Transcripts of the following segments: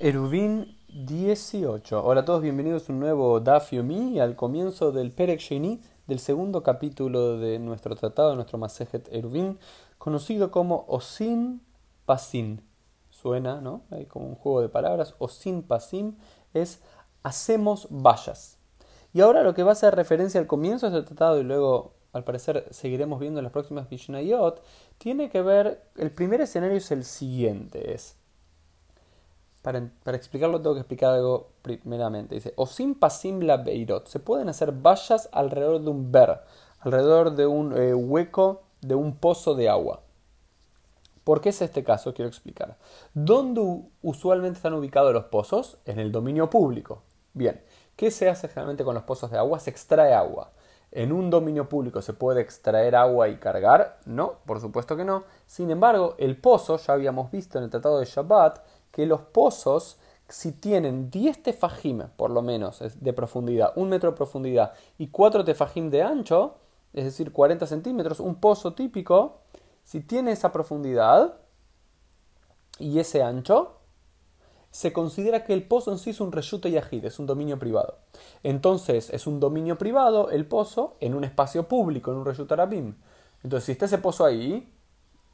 Eruvin 18. Hola a todos, bienvenidos a un nuevo Daf Yomi al comienzo del Perek del segundo capítulo de nuestro tratado, de nuestro Masejet Eruvin, conocido como Osin Pasin. Suena, ¿no? Hay como un juego de palabras. Osin Pasim es hacemos vallas. Y ahora lo que va a hacer referencia al comienzo de este tratado y luego, al parecer, seguiremos viendo en las próximas Mishnayot, tiene que ver, el primer escenario es el siguiente, es para, explicarlo tengo que explicar algo primeramente. Dice, o sin pasim la beirot. Se pueden hacer vallas alrededor de un ver, alrededor de un eh, hueco, de un pozo de agua. ¿Por qué es este caso? Quiero explicar. ¿Dónde usualmente están ubicados los pozos? En el dominio público. Bien, ¿qué se hace generalmente con los pozos de agua? Se extrae agua. ¿En un dominio público se puede extraer agua y cargar? No, por supuesto que no. Sin embargo, el pozo, ya habíamos visto en el Tratado de Shabbat, que los pozos, si tienen 10 tefajim, por lo menos, de profundidad, un metro de profundidad y 4 tefajim de ancho, es decir, 40 centímetros, un pozo típico, si tiene esa profundidad y ese ancho, se considera que el pozo en sí es un reyute yajid, es un dominio privado. Entonces, es un dominio privado el pozo en un espacio público, en un reyute arabim. Entonces, si está ese pozo ahí,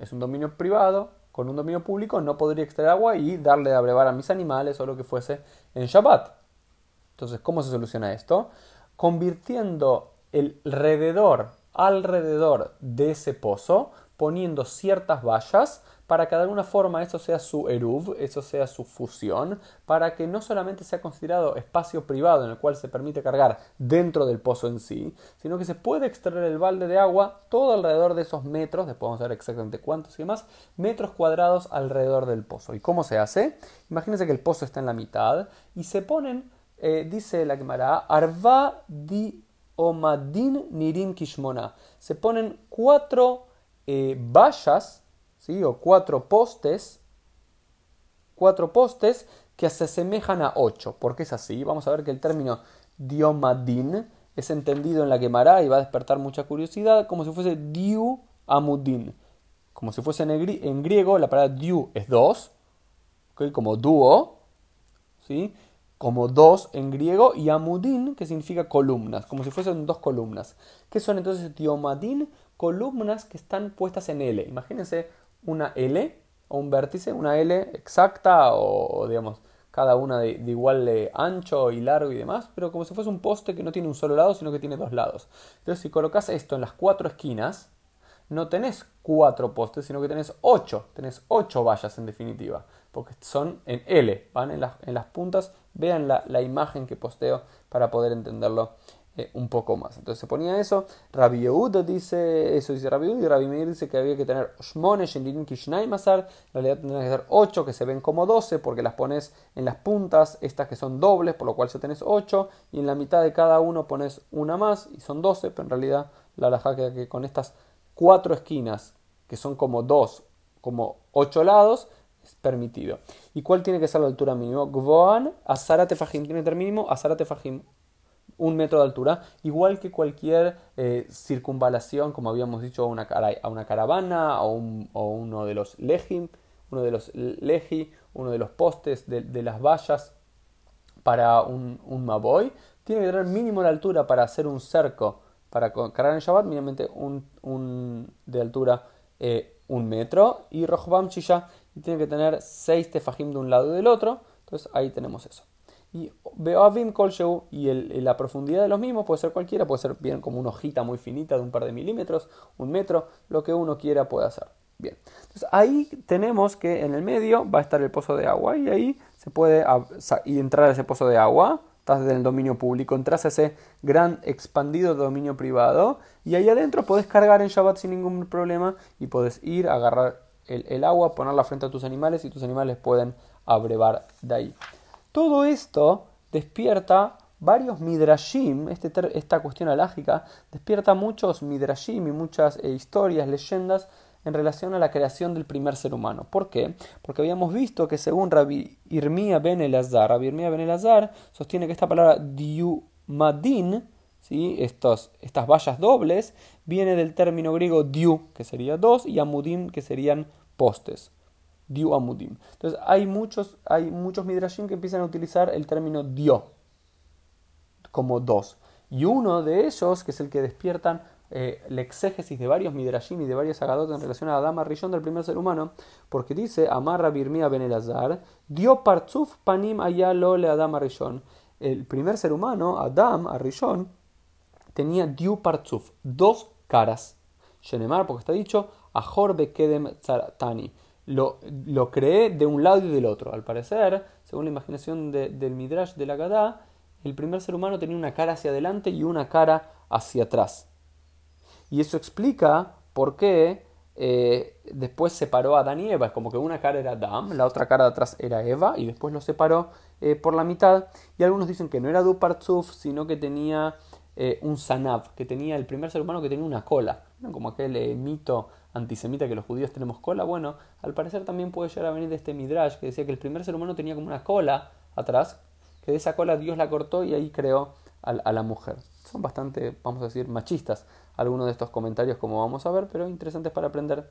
es un dominio privado, con un dominio público no podría extraer agua y darle de abrevar a mis animales o lo que fuese en Shabbat. Entonces, ¿cómo se soluciona esto? Convirtiendo el alrededor, alrededor de ese pozo, poniendo ciertas vallas para que de alguna forma eso sea su eruv, eso sea su fusión, para que no solamente sea considerado espacio privado en el cual se permite cargar dentro del pozo en sí, sino que se puede extraer el balde de agua todo alrededor de esos metros, después vamos a ver exactamente cuántos y demás, metros cuadrados alrededor del pozo. ¿Y cómo se hace? Imagínense que el pozo está en la mitad y se ponen, eh, dice la Gemara, arva di omadin nirim kishmona. Se ponen cuatro eh, vallas o cuatro postes, cuatro postes que se asemejan a ocho. ¿Por qué es así? Vamos a ver que el término diomadin es entendido en la Gemara y va a despertar mucha curiosidad como si fuese diu amudin. Como si fuese en, griego, la palabra diu es dos, como dúo, ¿sí? Como dos en griego, y amudin, que significa columnas, como si fuesen dos columnas. ¿Qué son entonces diomadin? Columnas que están puestas en L. Imagínense una L o un vértice, una L exacta o, digamos cada una de, igual de ancho y largo y demás, pero como si fuese un poste que no tiene un solo lado, sino que tiene dos lados. Entonces, si colocas esto en las cuatro esquinas, no tenés cuatro postes, sino que tenés ocho, tenés ocho vallas en definitiva, porque son en L, van en, en las puntas, vean la, la imagen que posteo para poder entenderlo eh, un poco más. Entonces se ponía eso. Rabbi Yehuda dice, eso dice Rabbi Yehuda, y Rabbi Meir dice que había que tener Shmonesh en Kishnai Masar. En realidad tendrían que ser 8 que se ven como 12 porque las pones en las puntas, estas que son dobles, por lo cual se tenés 8 y en la mitad de cada uno pones una más y son 12, pero en realidad la alhaja que con estas cuatro esquinas que son como 2, como 8 lados, permitido. ¿Y cuál tiene que ser la altura mínima? Gvoan, Azarate Fajim tiene que ser mínimo, Azarate Fajim un metro de altura, igual que cualquier eh, circunvalación, como habíamos dicho, a una, a una caravana o, uno de los legi, uno de los legi, uno de los postes de, las vallas para un, un, maboy, tiene que tener mínimo de altura para hacer un cerco, para cargar en Shabbat, mínimamente un, de altura eh, un metro, y Rohbam Chisha tiene que tener seis tefajim de un lado y del otro, entonces ahí tenemos eso. Y Beoavim Kolsheu y la profundidad de los mismos puede ser cualquiera, puede ser bien como una hojita muy finita de un par de milímetros, un metro, lo que uno quiera puede hacer. Bien, entonces ahí tenemos que en el medio va a estar el pozo de agua y ahí se puede entrar a ese pozo de agua. Estás en el dominio público, entras a ese gran expandido dominio privado y ahí adentro puedes cargar en Shabbat sin ningún problema y puedes ir, agarrar el, el agua, ponerla frente a tus animales y tus animales pueden abrevar de ahí. Todo esto despierta varios midrashim, este esta cuestión alágica, despierta muchos midrashim y muchas eh, historias, leyendas en relación a la creación del primer ser humano. ¿Por qué? Porque habíamos visto que según Rabbi Irmía ben Elazar, Rabbi Irmía ben Elazar sostiene que esta palabra diumadin, ¿sí? Estos, estas vallas dobles, viene del término griego diu, que sería dos, y amudim, que serían postes. diu amudim. Entonces hay muchos, hay muchos midrashim que empiezan a utilizar el término dio como dos. Y uno de ellos, que es el que despiertan eh, la exégesis de varios midrashim y de varios agadot en relación a Adam Rishon del primer ser humano, porque dice Amarra Birmia Ben Elazar, dio partzuf panim ayalo le Adam Rishon. El primer ser humano, Adam Rishon, tenía diu partzuf, dos caras. Shenemar, porque está dicho, Bekedem Tani. Lo, lo creé de un lado y del otro. Al parecer, según la imaginación del Midrash de la el primer ser humano tenía una cara hacia adelante y una cara hacia atrás. Y eso explica por qué eh, después separó a Adán y Eva. Es como que una cara era Adam, la otra cara de atrás era Eva, y después lo separó eh, por la mitad. Y algunos dicen que no era Dupartzuf, sino que tenía eh, un Sanav, que tenía el primer ser humano que tenía una cola. Como aquel mito antisemita que los judíos tenemos cola. Bueno, al parecer también puede llegar a venir de este Midrash, que decía que el primer ser humano tenía como una cola atrás, que de esa cola Dios la cortó y ahí creó a, la mujer. Son bastante, vamos a decir, machistas algunos de estos comentarios, como vamos a ver, pero interesantes para aprender.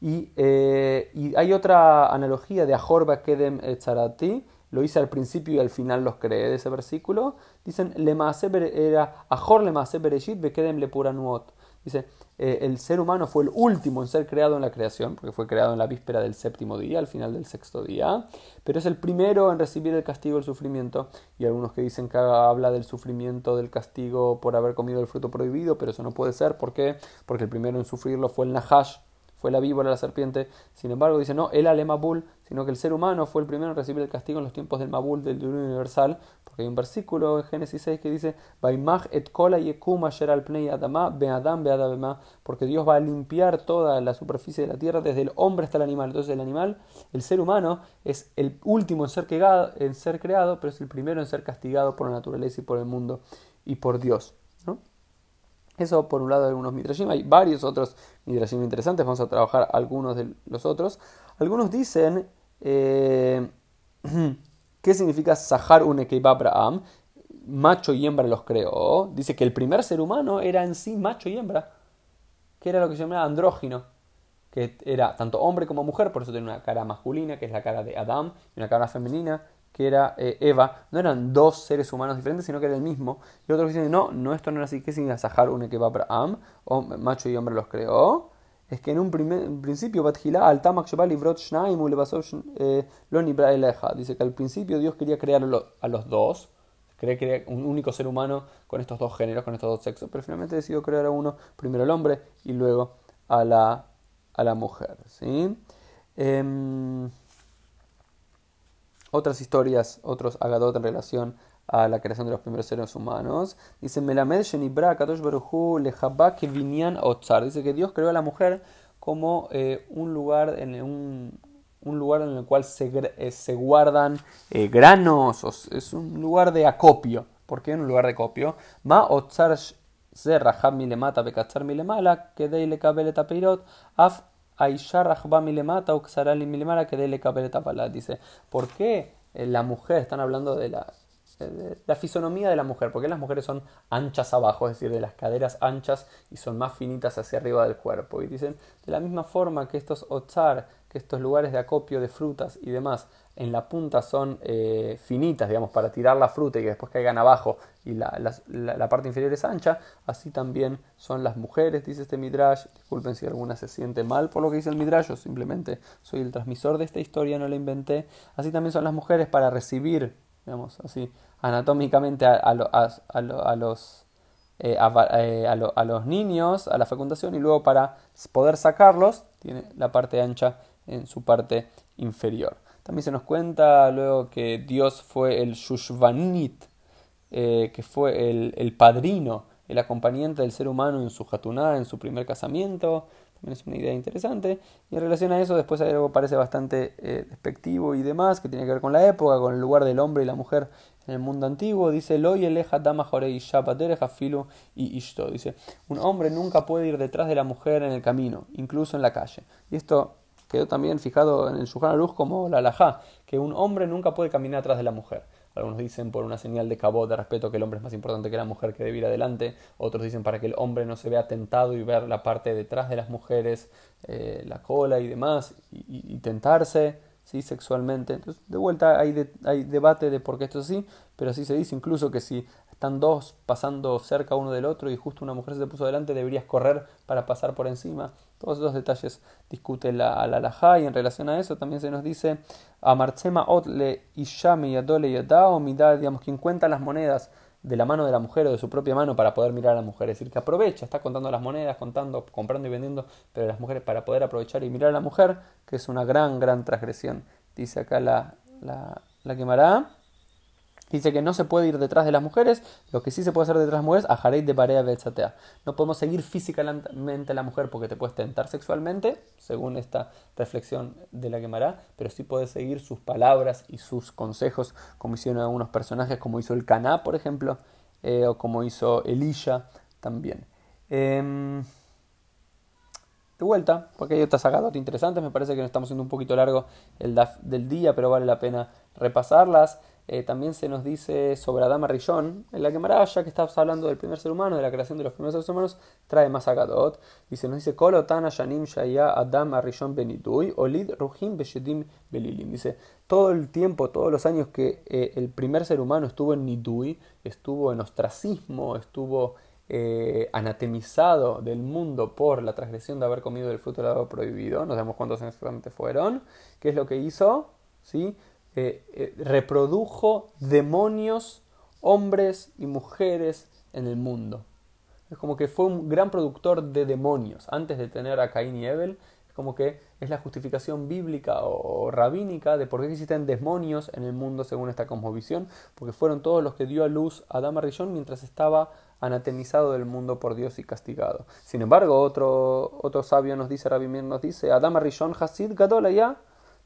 Y, eh, hay otra analogía de Ahorba Kedem Tzarati, lo hice al principio y al final los creé de ese versículo. Dicen, era Ahor Bereshit Bekedem Lepuranuot. Dice, eh, el ser humano fue el último en ser creado en la creación, porque fue creado en la víspera del séptimo día, al final del sexto día, pero es el primero en recibir el castigo el sufrimiento. Y algunos que dicen que habla del sufrimiento, del castigo por haber comido el fruto prohibido, pero eso no puede ser. ¿Por qué? Porque el primero en sufrirlo fue el Nahash, fue la víbora, la serpiente. Sin embargo, dice, no, el alemabul, sino que el ser humano fue el primero en recibir el castigo en los tiempos del Mabul, del diluvio universal, porque hay un versículo en Génesis 6 que dice, et kola porque Dios va a limpiar toda la superficie de la tierra, desde el hombre hasta el animal. Entonces el animal, el ser humano, es el último en ser, en ser creado, pero es el primero en ser castigado por la naturaleza y por el mundo y por Dios. Eso por un lado de algunos midrashim. Hay varios otros midrashim interesantes. Vamos a trabajar algunos de los otros. Algunos dicen eh, qué significa Sahar Abraham. Macho y hembra los creó. Dice que el primer ser humano era en sí macho y hembra. Que era lo que se llamaba andrógino. Que era tanto hombre como mujer. Por eso tiene una cara masculina, que es la cara de Adam, y una cara femenina, que era eh, Eva, no eran dos seres humanos diferentes, sino que era el mismo. Y otros dicen, no, no, esto no era así. ¿Qué significa Sahar un Abraham? O macho y hombre los creó. Es que en un principio, al eh, Dice que al principio Dios quería crear a los dos. Quería crear un único ser humano con estos dos géneros, con estos dos sexos. Pero finalmente decidió crear a uno, primero al hombre y luego a la, a la mujer. ¿sí? Em, otras historias, otros agadot en relación a la creación de los primeros seres humanos. Dice, Melamed Shenibra Katosh Baruchu que Vinyan Otzar. Dice que Dios creó a la mujer como eh, un lugar en un, un, lugar en el cual se, eh, se guardan eh, granos, es un lugar de acopio. ¿Por qué un lugar de acopio? Ma Otzar Zerrahab Milemata Bekatzar Milemala, Kedei Lekabel Etapeirot, Af Dice, ¿por qué la mujer, están hablando de la, la fisonomía de la mujer, porque las mujeres son anchas abajo, es decir, de las caderas anchas y son más finitas hacia arriba del cuerpo. Y dicen, de la misma forma que estos otzar, que estos lugares de acopio de frutas y demás, en la punta son eh, finitas, digamos, para tirar la fruta y que después caigan abajo y la, la, parte inferior es ancha, así también son las mujeres, dice este Midrash. Disculpen si alguna se siente mal por lo que dice el Midrash, yo simplemente soy el transmisor de esta historia, no la inventé. Así también son las mujeres para recibir, digamos, así, anatómicamente a, a, a, los... Eh, eh, a, los niños, a la fecundación, y luego para poder sacarlos, tiene la parte ancha en su parte inferior. También se nos cuenta luego que Dios fue el Shushvanit, eh, que fue el, padrino, el acompañante del ser humano en su jatuná, en su primer casamiento. También es una idea interesante. Y en relación a eso, después hay algo que parece bastante eh, despectivo y demás, que tiene que ver con la época, con el lugar del hombre y la mujer en el mundo antiguo. Dice, Loy eleja dama y ishto. Dice, un hombre nunca puede ir detrás de la mujer en el camino, incluso en la calle. Y esto quedó también fijado en el Shulchan Aruch como la alajá, que un hombre nunca puede caminar atrás de la mujer. Algunos dicen por una señal de cabo de respeto que el hombre es más importante que la mujer que debe ir adelante. Otros dicen para que el hombre no se vea tentado y ver la parte detrás de las mujeres, eh, la cola y demás, y, tentarse ¿sí? sexualmente. Entonces, de vuelta hay, hay debate de por qué esto es así, pero así se dice incluso que si están dos pasando cerca uno del otro y justo una mujer se puso delante, deberías correr para pasar por encima. Todos esos detalles discute la, la y en relación a eso también se nos dice Amarchema otle ishame yadole yadao midad, digamos, quien cuenta las monedas de la mano de la mujer o de su propia mano para poder mirar a la mujer. Es decir, que aprovecha, está contando las monedas, contando, comprando y vendiendo, pero las mujeres para poder aprovechar y mirar a la mujer, que es una gran, gran transgresión. Dice acá la, la, la quemará. Dice que no se puede ir detrás de las mujeres, lo que sí se puede hacer detrás de las mujeres, a de Barea Betzatea. No podemos seguir físicamente a la mujer porque te puedes tentar sexualmente, según esta reflexión de la quemará, pero sí puedes seguir sus palabras y sus consejos, como hicieron algunos personajes, como hizo el Caná, por ejemplo, eh, o como hizo Elisha también. Em, de vuelta, porque hay otras sagadas interesantes, me parece que nos estamos haciendo un poquito largo el DAF del día, pero vale la pena repasarlas. Eh, también se nos dice sobre Adama Rishon, en la Gemara, ya que estamos hablando del primer ser humano, de la creación de los primeros seres humanos, trae más Agadot. Y se nos dice, Shaya Adam Rishon Benidui, Olid Belilim. Dice, todo el tiempo, todos los años que eh, el primer ser humano estuvo en Nidui, estuvo en ostracismo, estuvo eh, anatemizado del mundo por la transgresión de haber comido el fruto del prohibido, no sabemos cuántos exactamente fueron, ¿qué es lo que hizo? ¿Sí? Eh, reprodujo demonios, hombres y mujeres en el mundo. Es como que fue un gran productor de demonios. Antes de tener a Caín y Abel, es como que es la justificación bíblica o rabínica de por qué existen demonios en el mundo según esta cosmovisión, porque fueron todos los que dio a luz a Adama Rishon mientras estaba anatemizado del mundo por Dios y castigado. Sin embargo, otro, otro sabio nos dice, Rabbi nos dice, Adama Rishon Hasid Gadol ya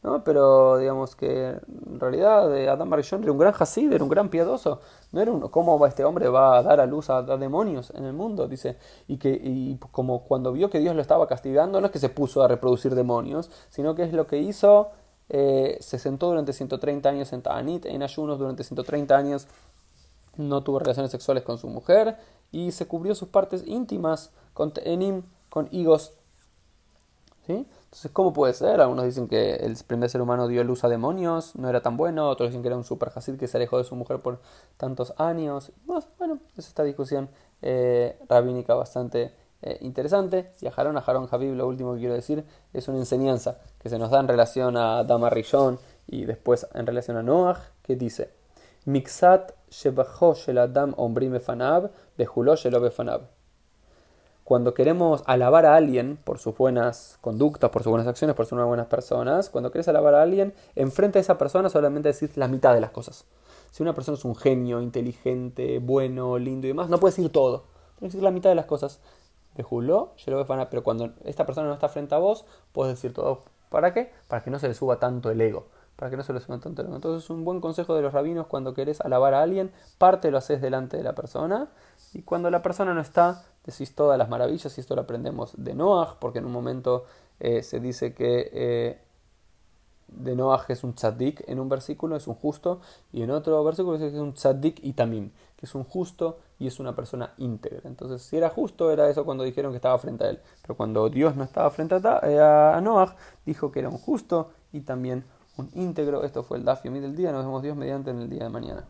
¿no? Pero digamos que en realidad Adam Arishon era un gran Hasid, era un gran piadoso. No era uno, ¿cómo este hombre va a dar a luz a, demonios en el mundo? Dice, y que y como cuando vio que Dios lo estaba castigando, no es que se puso a reproducir demonios, sino que es lo que hizo, eh, se sentó durante 130 años en Ta'anit, en ayunos durante 130 años, no tuvo relaciones sexuales con su mujer y se cubrió sus partes íntimas con Enim, con higos. ¿Sí? Entonces, ¿cómo puede ser? Algunos dicen que el primer ser humano dio luz a demonios, no era tan bueno, otros dicen que era un super Hasid que se alejó de su mujer por tantos años. Bueno, es esta discusión eh, rabínica bastante eh, interesante. Y a Harón, a Harón Habib, lo último que quiero decir, es una enseñanza que se nos da en relación a Dama Rishon y después en relación a Noach, que dice: Mixat shebajo shel adam ombrim befanab, bejulo shelo befanab cuando queremos alabar a alguien por sus buenas conductas, por sus buenas acciones, por ser unas buenas personas, cuando quieres alabar a alguien, enfrente a esa persona solamente decir la mitad de las cosas. Si una persona es un genio, inteligente, bueno, lindo y demás, no puedes decir todo. Tienes que decir la mitad de las cosas. De Julio, pero cuando esta persona no está frente a vos, puedes decir todo. ¿Para qué? Para que no se le suba tanto el ego. Para que no se le suba tanto. Entonces, un buen consejo de los rabinos cuando querés alabar a alguien, parte lo haces delante de la persona. Y cuando la persona no está, decís todas las maravillas y esto lo aprendemos de Noah, porque en un momento eh, se dice que eh, de Noah es un tzaddik en un versículo, es un justo, y en otro versículo dice que es un tzaddik y tamim, que es un justo y es una persona íntegra. Entonces, si era justo, era eso cuando dijeron que estaba frente a él, pero cuando Dios no estaba frente a, eh, a Noah, dijo que era un justo y también un íntegro. Esto fue el Dafio del día, nos vemos Dios mediante en el día de mañana.